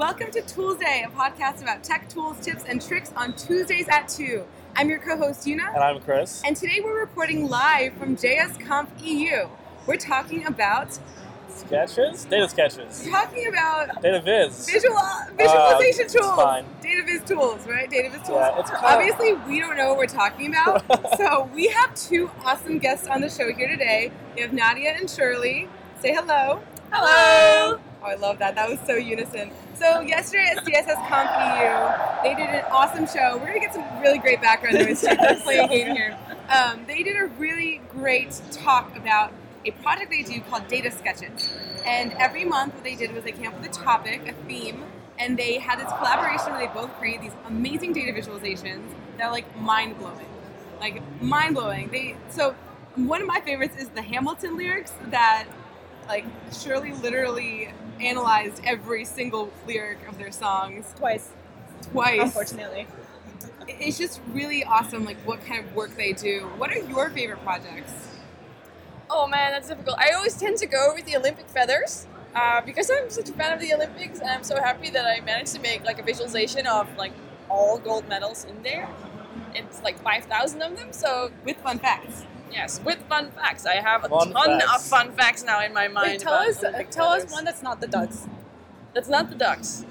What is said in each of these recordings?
Welcome to Tools Day, a podcast about tech tools, tips, and tricks on Tuesdays at 2. I'm your co host, Una. And I'm Chris. And today we're reporting live from JSConf EU. We're talking about Sketches? Data sketches. We're talking about Data viz. visual uh, visualization it's tools. fine. Data viz tools, right? Data viz tools. Yeah, it's kinda- Obviously, we don't know what we're talking about. so we have two awesome guests on the show here today. We have Nadieh and Shirley. Say hello. Hello. Oh, I love that. That was so unison. So yesterday at CSS Conf EU, they did an awesome show. We're gonna get some really great background noise too. Let's play a game here. Um, they did a really great talk about a project they do called Data Sketches. And every month, what they did was they came up with a topic, a theme, and they had this collaboration where they both created these amazing data visualizations that are like mind blowing, like mind blowing. They so one of my favorites is the Hamilton lyrics that like Shirley literally analyzed every single lyric of their songs Twice, twice. unfortunately. It's just really awesome, like what kind of work they do. What are your favorite projects? Oh man, that's difficult. I always tend to go with the Olympic feathers uh, because I'm such a fan of the Olympics, and I'm so happy that I managed to make like a visualization of like all gold medals in there. It's like five thousand of them. So With fun facts. Yes, with fun facts. I have a Fun ton facts. of fun facts now in my mind. Wait, tell us, uh, tell us one that's not the ducks. That's not the ducks.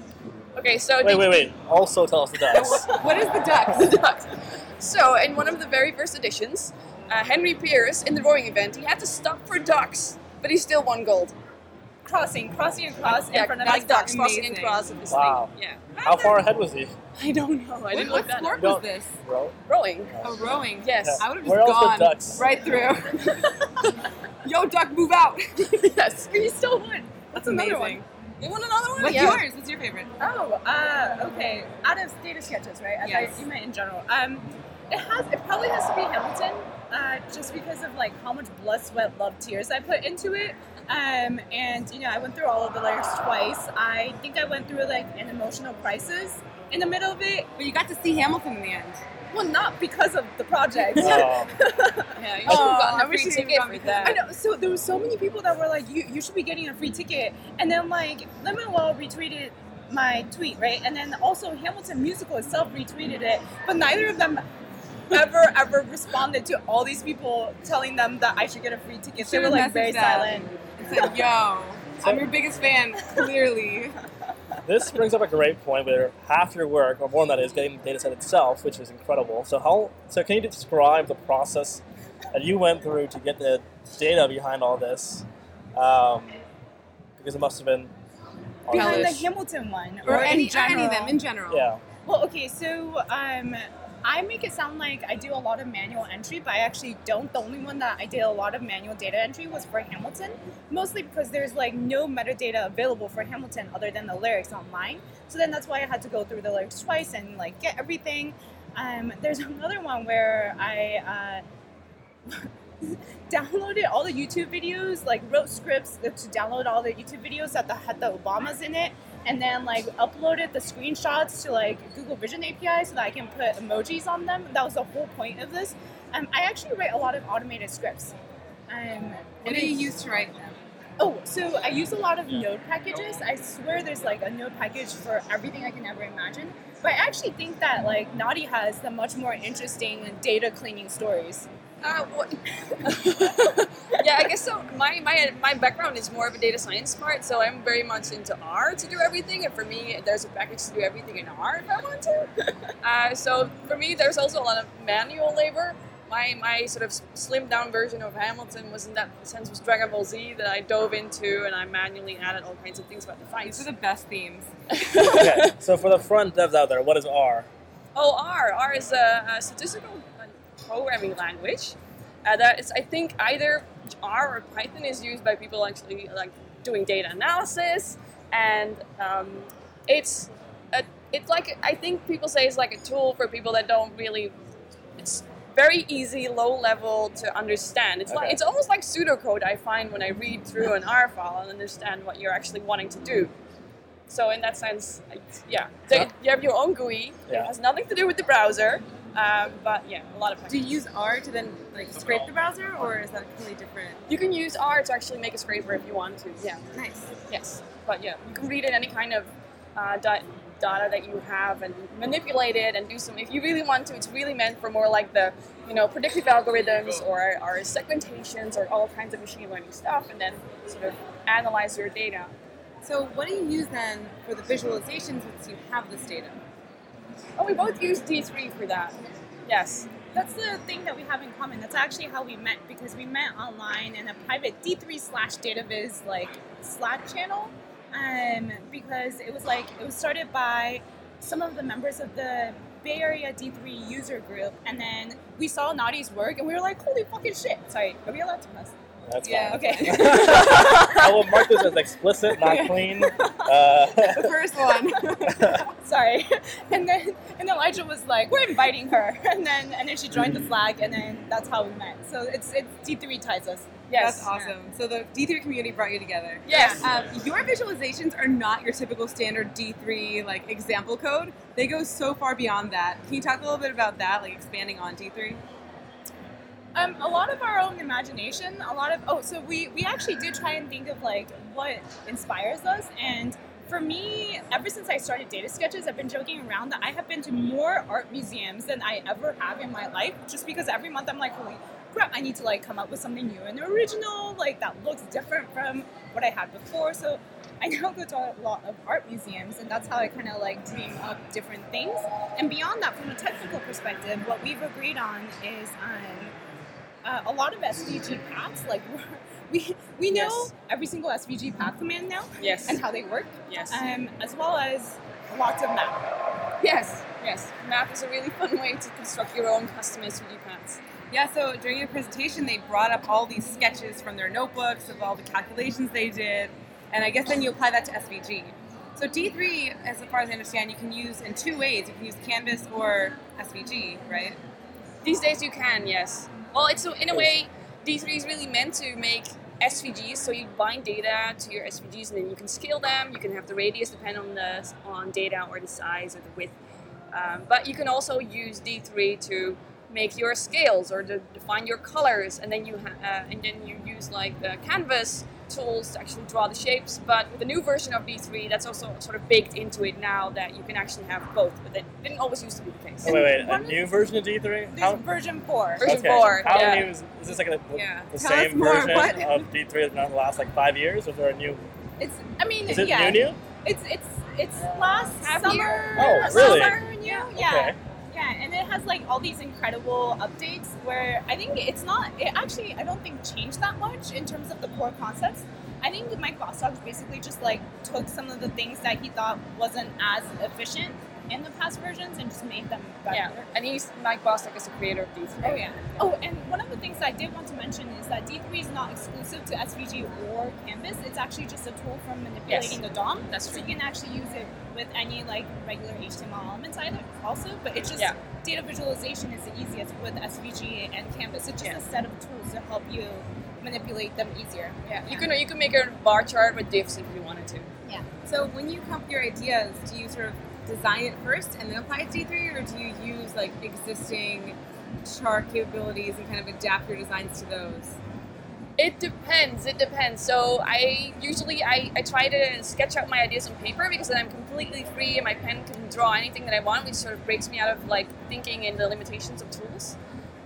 Okay, so Wait, wait, wait. Also tell us the ducks. What is the ducks? the ducks. So, in one of the very first editions, uh, Henry Pearce in the rowing event, he had to stop for ducks, but he still won gold. Crossing, crossing across in Yeah, front of like the ducks crossing amazing. across of this Wow. Yeah. How far ahead was he? I don't know. I What, didn't what look that sport up. was this? Bro? Rowing. Oh, rowing. Yes. I would have Where just else gone ducks? right through. Yo, duck, move out. yes. But he still won. That's Another amazing. You won another one? What's yeah. yours? What's your favorite? Oh, uh, okay. Out of data sketches, right? I Yes. thought you meant in general. Um, it has. It probably has to be Hamilton, uh, just because of like how much blood, sweat, love, tears I put into it. Um, and you know, I went through all of the lyrics twice. I think I went through like an emotional crisis in the middle of it. But you got to see Hamilton in the end. Well, not because of the project. Oh, Yeah, you should Oh, have gotten I a free ticket for that. I know. So there were so many people that were like, "You, you should be getting a free ticket," and then like Lin-Manuel retweeted my tweet, right? And then also Hamilton Musical itself retweeted it, but neither of them ever ever responded to all these people telling them that I should get a free ticket. They Should've were like very messaged them. silent. And said, Yo, I'm your biggest fan, clearly. this brings up a great point where half your work, or more than that, is getting the data set itself, which is incredible. So how? So can you describe the process that you went through to get the data behind all this? Um, because it must have been. Behind the. Hamilton one, Or, in any, general. any of them in general. Yeah. Well, okay, so um, I make it sound like I do a lot of manual entry, but I actually don't. The only one that I did a lot of manual data entry was for Hamilton, mostly because there's like no metadata available for Hamilton other than the lyrics online. So then that's why I had to go through the lyrics twice and like get everything. Um, there's another one where I. Uh, downloaded all the YouTube videos, like wrote scripts to download all the YouTube videos that had the Obamas in it, and then like uploaded the screenshots to like Google Vision API so that I can put emojis on them. That was the whole point of this. Um, I actually write a lot of automated scripts. Um, What do you use to write them? Oh, so I use a lot of node packages. I swear there's like a node package for everything I can ever imagine. But I actually think that like Nadieh has the much more interesting data cleaning stories. Uh, what? yeah, I guess so. My, my my background is more of a data science part, so I'm very much into R to do everything. And for me, there's a package to do everything in R if I want to. Uh, so for me, there's also a lot of manual labor. My my sort of slimmed down version of Hamilton was in that sense was Dragon Ball Z that I dove into, and I manually added all kinds of things about the fights. These are the best themes. okay. So for the front devs out there, what is R? Oh, R. R is a, a statistical uh, programming language. Uh, that is, I think, either R or Python is used by people actually like doing data analysis, and um, it's a, it's like I think people say it's like a tool for people that don't really. It's very easy, low level to understand. It's like it's almost like pseudocode. I find when I read through an R file and understand what you're actually wanting to do. So in that sense, yeah, so Yeah. you have your own GUI. Yeah. It has nothing to do with the browser, um, but yeah, a lot of. Things. Do you use R to then like scrape the browser, or is that completely different? You can use R to actually make a scraper if you want to. Yeah. Nice. Yes. But yeah, you can read in any kind of uh, da- data that you have and manipulate it and do some. If you really want to, it's really meant for more like the you know predictive algorithms or, or segmentations or all kinds of machine learning stuff, and then sort of analyze your data. So what do you use then for the visualizations once you have this data? Oh, we both use D3 for that. Yes. That's the thing that we have in common. That's actually how we met because we met online in a private D3 slash DataViz like Slack channel. Um, because it was like it was started by some of the members of the Bay Area D3 user group, and then we saw Nadieh's work, and we were like, "Holy fucking shit!" Sorry, are we allowed to cuss? That's Yeah. fine. Okay. I will mark this as explicit, not clean. Uh, The first one. Sorry. And then and then Elijah was like, "We're inviting her," and then and then she joined the Slack, and then that's how we met. So it's it's D3 ties us. Yes. That's awesome. So the D3 community brought you together. Yes. Um, your visualizations are not your typical standard D3 like example code. They go so far beyond that. Can you talk a little bit about that, like expanding on D3? Um, a lot of our own imagination, a lot of oh, so we we actually did try and think of like what inspires us, and for me, ever since I started data sketches, I've been joking around that I have been to more art museums than I ever have in my life, just because every month I'm like, holy crap, I need to like come up with something new and original, like that looks different from what I had before. So I now go to a lot of art museums, and that's how I kind of like dream up different things. And beyond that, from a technical perspective, what we've agreed on is um, uh, a lot of SVG paths. Like we we know Yes. every single SVG path command now Yes. and how they work, Yes. um, as well as lots of map. Yes. Yes. Map is a really fun way to construct your own custom SVG paths. Yeah, so during your presentation, they brought up all these sketches from their notebooks of all the calculations they did, and I guess then you apply that to SVG. So D3, as far as I understand, you can use in two ways. You can use Canvas or SVG, right? These days you can, yes. Well, it's so in a way, D3 is really meant to make SVGs. So you bind data to your SVGs, and then you can scale them. You can have the radius depend on the on data or the size or the width. Um, but you can also use D3 to make your scales or to define your colors, and then you ha- uh, and then you use like the canvas tools to actually draw the shapes. But with the new version of D3, that's also sort of baked into it now that you can actually have both. But that didn't always used to be the case. oh, wait, wait. A new version of D3? There's How, version four. Version okay. four, How yeah. new is, is this? Like a, Yeah. the same more, version what? of D3 that's not the last like five years? Or is there a new? It's I mean Is it yeah. new? New? It's it's it's last Half summer. year? Oh, really? Summer new. Yeah. Okay. And it has like all these incredible updates where I think it's not. It actually I don't think changed that much in terms of the core concepts. I think Mike Bostock basically just like took some of the things that he thought wasn't as efficient in the past versions and just made them better. Yeah, and he's Mike Bostock is the creator of D3. Oh yeah. Oh, and one of the things I did want to mention is that D3 is not exclusive to SVG or Canvas. It's actually just a tool for manipulating the DOM. That's true. so you can actually use it with any like regular HTML elements either also. But it's just Yeah. data visualization is the easiest with SVG and Canvas. It's just Yeah. a set of tools to help you manipulate them easier. Yeah, you can you can make a bar chart with divs if you wanted to. Yeah. So when you come up with your ideas, do you sort of design it first and then apply it to D3, or do you use like existing char capabilities and kind of adapt your designs to those? It depends. It depends. So I usually I, I try to sketch out my ideas on paper because then I'm completely free and my pen can draw anything that I want, which sort of breaks me out of like thinking in the limitations of tools.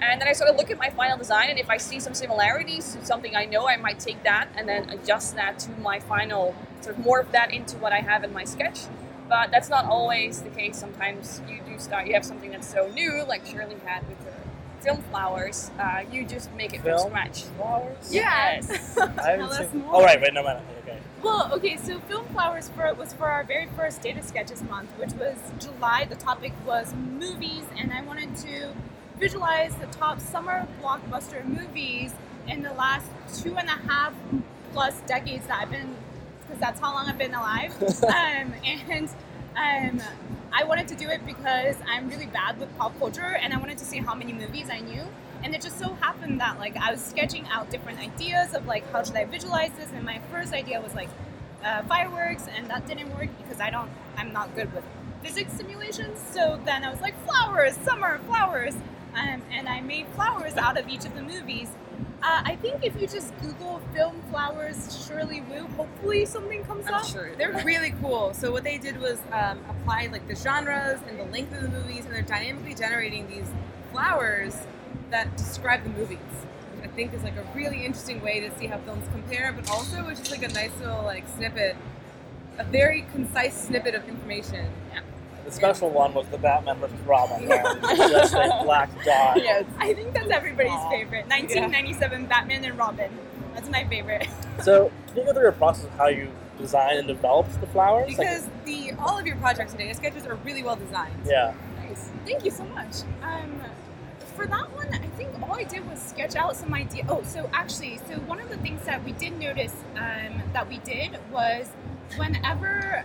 And then I sort of look at my final design, and if I see some similarities to something I know, I might take that and then adjust that to my final, sort of morph that into what I have in my sketch. But that's not always the case. Sometimes you do start, you have something that's so new, like Shirley had with her film flowers. Uh, you just make it from Film? scratch. Flowers? Yes. I haven't Tell us seen. more. Oh, right, right, no matter. Okay. Well, okay, so Film Flowers for, was for our very first Data Sketches month, which was July. The topic was movies, and I wanted to visualize the top summer blockbuster movies in the last two and a half plus decades that I've been, because that's how long I've been alive. um, and um, I wanted to do it because I'm really bad with pop culture, and I wanted to see how many movies I knew. And it just so happened that like I was sketching out different ideas of like how should I visualize this, and my first idea was like uh, fireworks, and that didn't work because I don't, I'm not good with physics simulations. So then I was like flowers, summer flowers, um, and I made flowers out of each of the movies. Uh, I think if you just Google film flowers Shirley Wu, hopefully something comes I'm up. sure. They're really cool. So what they did was um, apply like the genres and the length of the movies, and they're dynamically generating these flowers that describe the movies. Which I think is like a really interesting way to see how films compare, but also it's just like a nice little like snippet, a very concise snippet of information. The special one was the Batman versus Robin, where just a black dot. yes. I think that's everybody's favorite. 1997 Batman and Robin. That's my favorite. So, can you go through your process of how you design and develop the flowers? Like- Because the all of your projects and data sketches are really well designed. yeah. Nice. Thank you so much. Um, for that one, I think all I did was sketch out some idea. Oh, so actually, so one of the things that we did notice um, that we did was whenever,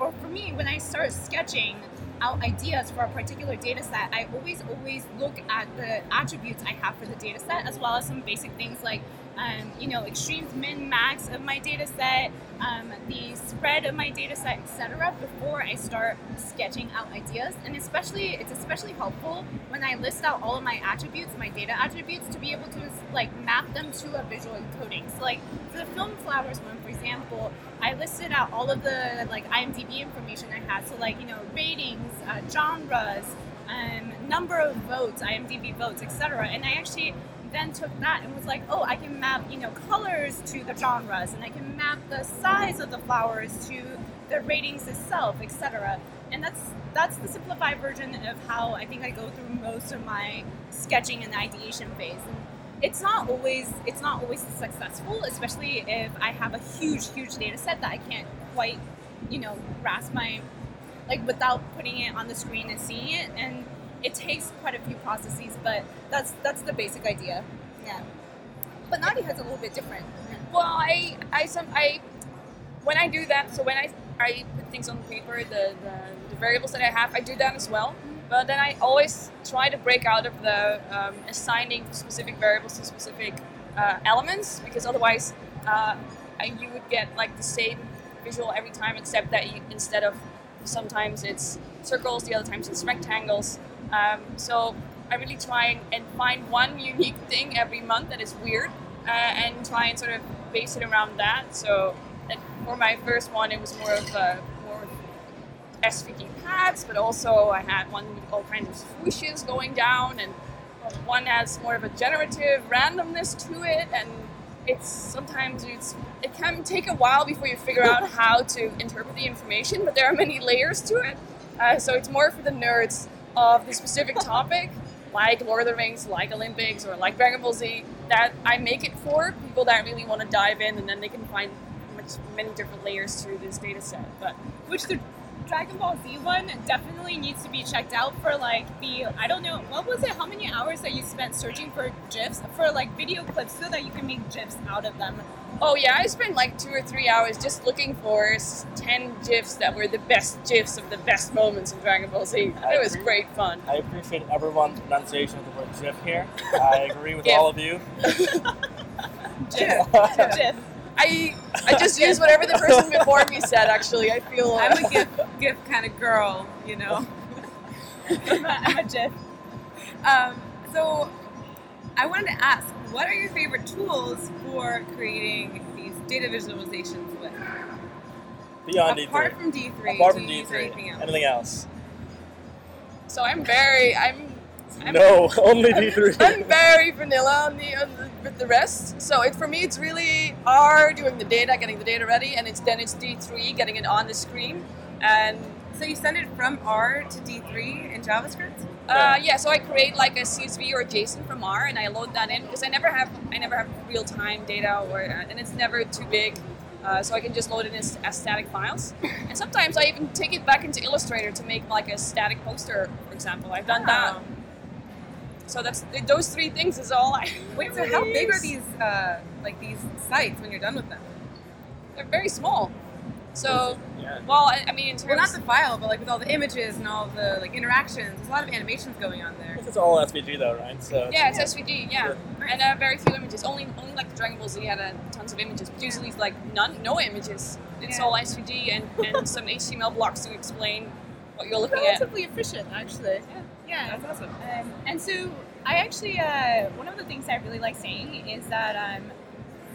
or for me, when I start sketching out ideas for a particular data set, I always, always look at the attributes I have for the data set, as well as some basic things like, um, you know, extremes, min, max of my data set, um, the spread of my data set, etc., before I start sketching out ideas. And especially, it's especially helpful when I list out all of my attributes, my data attributes, to be able to like map them to a visual encoding. So, like for the film flowers one, for example, I listed out all of the like IMDb information I had. So, like you know, ratings, uh, genres, um, number of votes, IMDb votes, etc. And I actually then took that and was like, oh, I can map, you know, colors to the genres, and I can map the size of the flowers to the ratings itself, etc. And that's that's the simplified version of how I think I go through most of my sketching and ideation phase. And it's not always it's not always successful, especially if I have a huge, huge data set that I can't quite, you know, grasp my like without putting it on the screen and seeing it and it takes quite a few processes but that's that's the basic idea. Yeah. But Nadieh has a little bit different. Well, I, I, some, I, when I do that, so when I, I put things on paper, the, the, the variables that I have, I do that as well. But then I always try to break out of the um, assigning specific variables to specific uh, elements because otherwise uh, you would get like the same visual every time, except that you, instead of sometimes it's circles, the other times it's rectangles. Um, so I really try and find one unique thing every month that is weird uh, and try and sort of base it around that. So for my first one, it was more of a more SVG paths, but also I had one with all kinds of swooshes going down, and one has more of a generative randomness to it, and it's sometimes it's it can take a while before you figure out how to interpret the information, but there are many layers to it. Uh, so it's more for the nerds of the specific topic, like Lord of the Rings, like Olympics, or like Dragon Ball Z, that I make it for people that really want to dive in, and then they can find much, many different layers to this data set. But which the Dragon Ball Z one definitely needs to be checked out for like the I don't know what was it how many hours that you spent searching for gifs for like video clips so that you can make gifs out of them Oh yeah, I spent like two or three hours just looking for ten gifs that were the best gifs of the best moments in Dragon Ball Z. I It was agree. great fun. I appreciate everyone's pronunciation of the word GIF here. I agree with all of you. GIF GIF I I just use whatever the person before me said. Actually, I feel like... I'm a gift gift kind of girl, you know. I'm a, I'm a GIF Um, so I wanted to ask, what are your favorite tools for creating these data visualizations with? Beyond Apart D3. from D3, Apart do from you use anything D3. else? Anything else? so. I'm very I'm. I'm No, only D3. I'm very vanilla on the, on the with the rest. So it for me, it's really R doing the data, getting the data ready, and it's then it's D3 getting it on the screen, and So you send it from R to D3 in JavaScript? Uh, yeah, so I create like a CSV or JSON from R, and I load that in because I never have I never have real time data, or uh, and it's never too big, uh, so I can just load it as, as static files. And sometimes I even take it back into Illustrator to make like a static poster, for example. I've done that. So that's those three things is all I. Wait, so how big are these uh, like these sites when you're done with them? They're very small. So Yeah. well, I, I mean in terms. Well, not the file, but like with all the images and all the like interactions. There's a lot of animations going on there. It's all SVG though, right? So yeah, it's SVG. Yeah. Yeah. and uh, very few images. Only, only like the Dragon Ball Z had uh, tons of images. But usually, it's like none, no images. It's Yeah. all SVG and, and some HTML blocks to explain what you're looking at. relatively efficient actually Yeah. yeah That's awesome. Um, and so, I actually, uh, one of the things I really like saying is that um,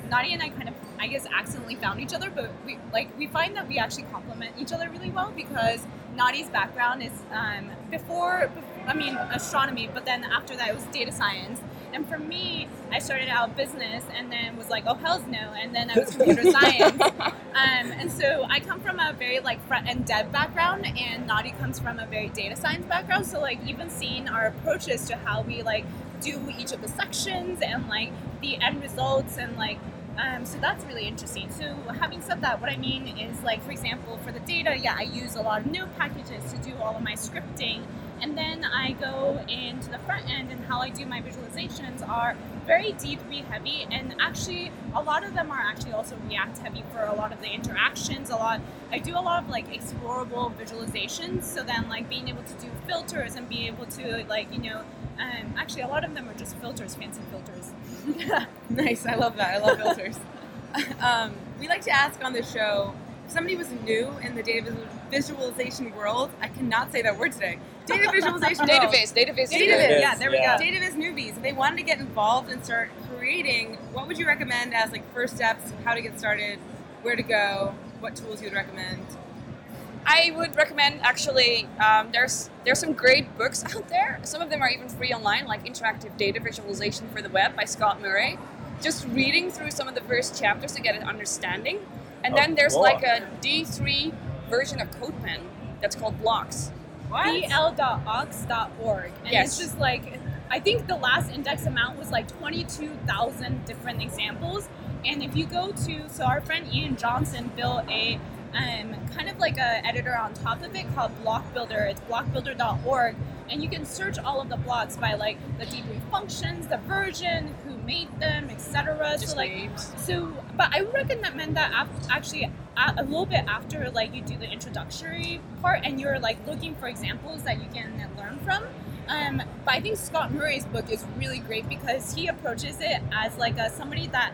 Nadieh and I kind of, I guess, accidentally found each other, but we like we find that we actually complement each other really well because Nadieh's background is um, before, I mean, astronomy, but then after that it was data science. And for me, I started out business and then was like, oh hell's no, and then I was computer science. Um, and so I come from a very like front end dev background, and Nadieh comes from a very data science background. So like even seeing our approaches to how we like do each of the sections and like the end results and like um, so that's really interesting. So having said that, what I mean is like for example for the data, yeah, I use a lot of node packages to do all of my scripting. And then I go into the front end and how I do my visualizations are very D3 heavy and actually a lot of them are actually also React heavy for a lot of the interactions. A lot I do a lot of like explorable visualizations. So then like being able to do filters and be able to like, you know, um, actually a lot of them are just filters, fancy filters. Nice, I love that. I love filters. um, we like to ask on the show if somebody was new in the data visualization world. I cannot say that word today. Data visualization world. Database, database, Data database. yeah, there we go. Data viz newbies. If they wanted to get involved and start creating, what would you recommend as like first steps? How to get started? Where to go? What tools you would recommend? I would recommend actually. Um, there's there's some great books out there. Some of them are even free online, like Interactive Data Visualization for the Web by Scott Murray. Just reading through some of the first chapters to get an understanding, and Oh, then there's cool. like a D3 version of CodePen that's called Blocks. What? bl.ocks.org. And Yes. it's just like, I think the last index amount was like 22,000 different examples. And if you go to, so our friend Ian Johnson built a um, kind of like a editor on top of it called Block Builder. It's blockbuilder.org. And you can search all of the blocks by like the D3 functions, the version, who made them, etc. So like names. so, but I would recommend that af- actually a, a little bit after like you do the introductory part and you're like looking for examples that you can learn from. Um, but I think Scott Murray's book is really great because he approaches it as like a somebody that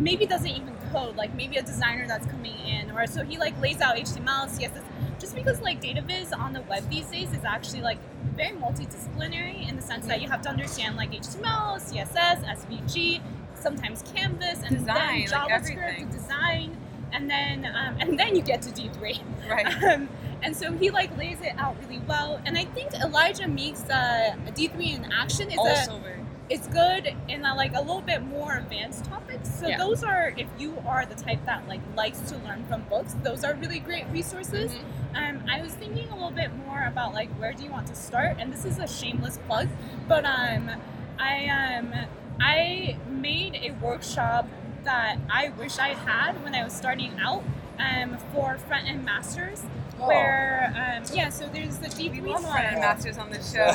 maybe doesn't even code, like maybe a designer that's coming in, or so he like lays out HTML, CSS. Just because like data viz on the web these days is actually like very multidisciplinary in the sense that you have to understand like HTML, CSS, SVG, sometimes Canvas, and Design, then JavaScript, everything. design, and then um, and then you get to D three. Right. Um, and so he like lays it out really well. And I think Elijah Meeks' uh, D three in action is a Also very. It's good in a, like a little bit more advanced topics. So Yeah. those are if you are the type that like likes to learn from books, those are really great resources. Um, I was thinking a little bit more about like where do you want to start, and this is a shameless plug, but um, I um, I made a workshop that I wish I had when I was starting out um, for front end masters. Oh. Where um, yeah, so there's the We D3 love masters on this show.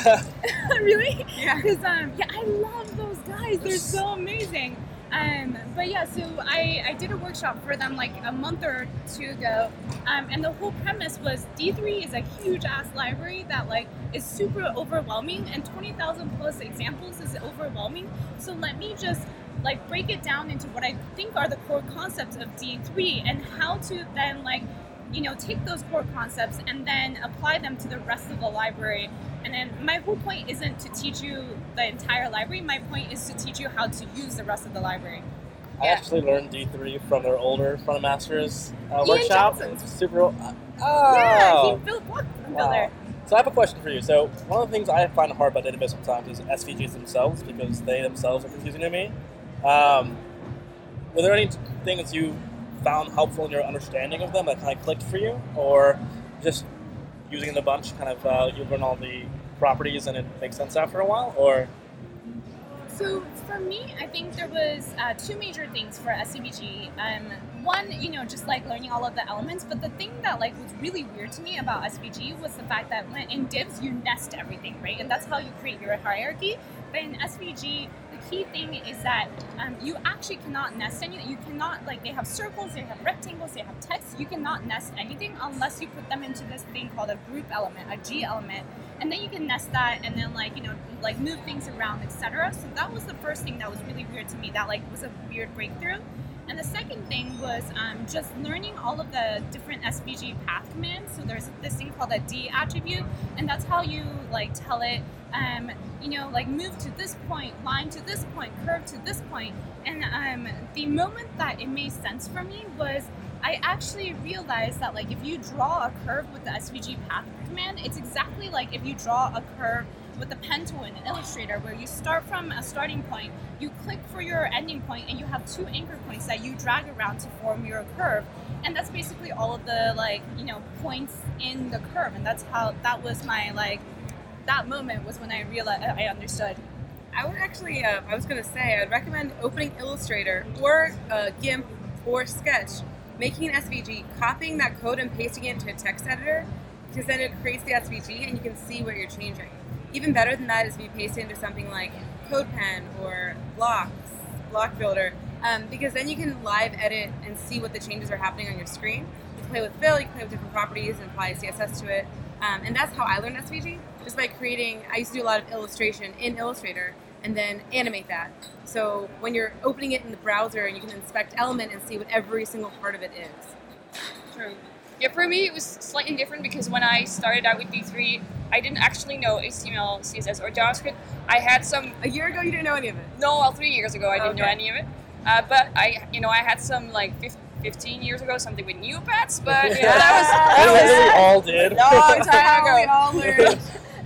really? yeah. Because um, yeah, I love those guys. They're so amazing. Um, but yeah, so I, I did a workshop for them like a month or two ago, um, and the whole premise was D3 is a huge ass library that like is super overwhelming, and twenty thousand plus examples is overwhelming. So let me just like break it down into what I think are the core concepts of D3 and how to then like you know take those core concepts and then apply them to the rest of the library and then my whole point isn't to teach you the entire library. My point is to teach you how to use the rest of the library. I Yeah. actually learned D3 from their older front end masters uh, workshop. Johnson's. It's super. Uh, oh. Yeah, he built block builder. Wow. So I have a question for you. So one of the things I find hard about database sometimes is SVGs themselves because they themselves are confusing to me. Um, were there any things you found helpful in your understanding of them that kind of clicked for you, or just using a bunch, kind of uh, you learn all the properties and it makes sense after a while, or So for me, I think there was uh, two major things for SVG. Um, one, you know, just like learning all of the elements. But the thing that like was really weird to me about SVG was the fact that when in divs you nest everything, right? And that's how you create your hierarchy. But in SVG, the key thing is that um, you actually cannot nest anything. You cannot like they have circles, they have rectangles, they have text. You cannot nest anything unless you put them into this thing called a group element, a G element, and then you can nest that and then like you know like move things around, etc. So that was the first thing that was really weird to me. That like was a weird breakthrough. And the second thing was um, just learning all of the different SVG path commands. So there's this thing called a D attribute, and that's how you like tell it, um, you know, like move to this point, line to this point, curve to this point. And um, the moment that it made sense for me was I actually realized that like if you draw a curve with the SVG path command, it's exactly like if you draw a curve with the pen tool in Illustrator, where you start from a starting point, you click for your ending point, and you have two anchor points that you drag around to form your curve. And that's basically all of the like you know points in the curve, and that's how that was my like that moment was when I realized I understood. I would actually, uh, I was going to say, I'd recommend opening Illustrator or uh, GIMP or Sketch, making an SVG, copying that code and pasting it into a text editor, because then it creates the SVG and you can see what you're changing. Even better than that is if you paste it into something like CodePen or Blocks, Block Builder, um, because then you can live edit and see what the changes are happening on your screen. You can play with fill, you can play with different properties and apply CSS to it. Um, and that's how I learned SVG, just by creating, I used to do a lot of illustration in Illustrator and then animate that. So when you're opening it in the browser, and you can inspect element and see what every single part of it is. True. Yeah, for me it was slightly different because when I started out with D3, I didn't actually know HTML, CSS, or JavaScript. I had some. A year ago, you didn't know any of it. No, well, three years ago I didn't know any of it. Uh, but I, you know, I had some like fif- 15 years ago something with Neopets, but you know, that I was think we all did. was a long time How we ago. all learned.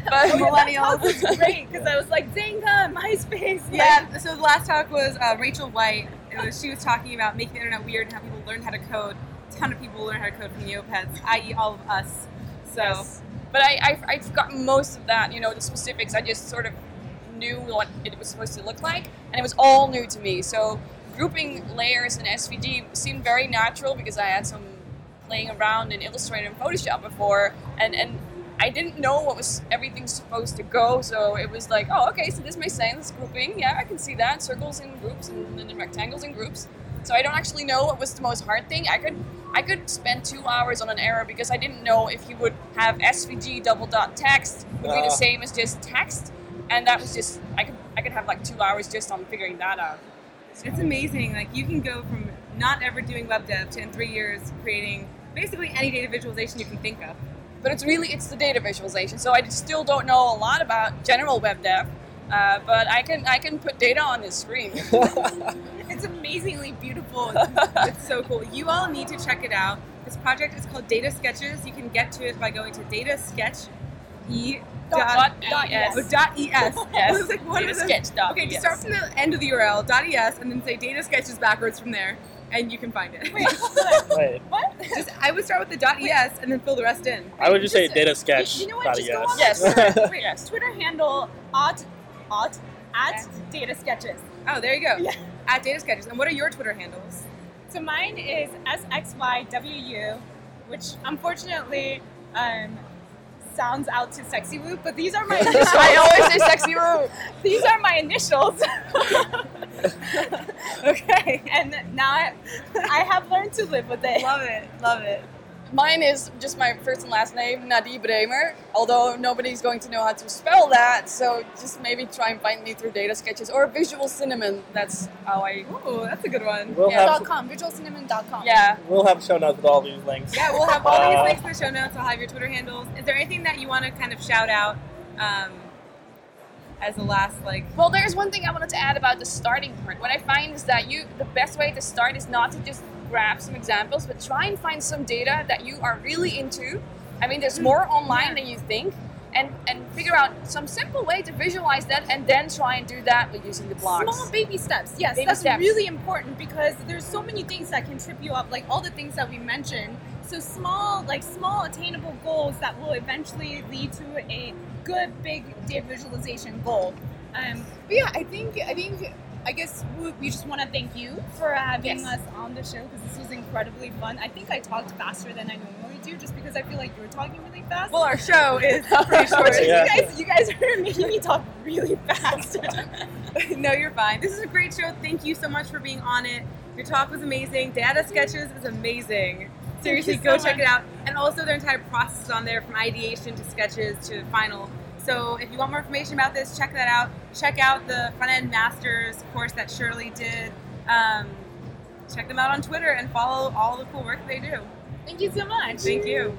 But Millennials. was great because I was like, Xanga, MySpace. Yeah, so the last talk was uh, Rachel White. It was, she was talking about making the internet weird and how people learn how to code. A ton of people learn how to code from Neopets, i.e., all of us. So, Yes. But I, I, I forgot most of that, you know, the specifics. I just sort of knew what it was supposed to look like, and it was all new to me. So grouping layers in SVG seemed very natural because I had some playing around in Illustrator and Photoshop before, and, and I didn't know what was everything supposed to go. So it was like, oh, okay, so this makes sense. Grouping, yeah, I can see that. Circles in groups and then rectangles in groups. So I don't actually know what was the most hard thing. I could I could spend two hours on an error because I didn't know if you would have SVG double dot text would be Ah. the same as just text, and that was just I could I could have like two hours just on figuring that out. it's amazing. Like, you can go from not ever doing web dev to in three years creating basically any data visualization you can think of. But it's really it's the data visualization. So I still don't know a lot about general web dev, uh, but I can I can put data on this screen. It's amazingly beautiful. it's so cool. You all need to check it out. This project is called Data Sketches. You can get to it by going to datasketch e Dot dot, ES. oh, dot es. Yes. I like, what is this? Sketch dot Okay, just start from the end of the URL dot es and then say data sketches backwards from there, and you can find it. Wait, What? just I would start with the dot es and then fill the rest in. I would just say data sketch. You know what? dot Just go ES. on Yes. Twitter, wait, Yes. Twitter handle at at at data sketches. Oh, there you go. Yeah. At data sketches. And what are your Twitter handles? So mine is sxywu, which unfortunately um, sounds out to sexy woo, but these are my initials. I always say sexy room. these are my initials. Okay. and now I, I have learned to live with it. love it. Love it. Mine is just my first and last name, Nadieh Bremer. Although nobody's going to know how to spell that, so just maybe try and find me through data sketches or Visual Cinnamon. That's how I. Ooh, that's a good one. We'll Yeah. have Dot com, visualcinnamon.com. Yeah. we'll have show notes with all these links. Yeah, we'll have all Uh, these links in the show notes. I'll have your Twitter handles. Is there anything that you want to kind of shout out um, as a last, like, Well, there's one thing I wanted to add about the starting part. What I find is that you, the best way to start is not to just grab some examples, but try and find some data that you are really into. I mean, there's more online than you think, and and figure out some simple way to visualize that, and then try and do that with using the blocks. Small baby steps. Yes, Baby that's steps. really important because there's so many things that can trip you up, like all the things that we mentioned. So small, like small attainable goals that will eventually lead to a good big data visualization goal. Um, but yeah, I think I think I guess we, we just want to thank you for having Yes. us on the show because this was incredibly fun. I think I talked faster than I normally do, just because I feel like you were talking really fast. well, our show is pretty short. Yeah. you guys, you guys are making me talk really fast. no, you're fine. This is a great show. Thank you so much for being on it. Your talk was amazing. Data Sketches is amazing. Seriously, you go so check it out. And also, their entire process on there from ideation to sketches to final. So, if you want more information about this, check that out. Check out the front end masters course that Shirley did. Um, check them out on Twitter and follow all the cool work they do. Thank you so much. Thank you.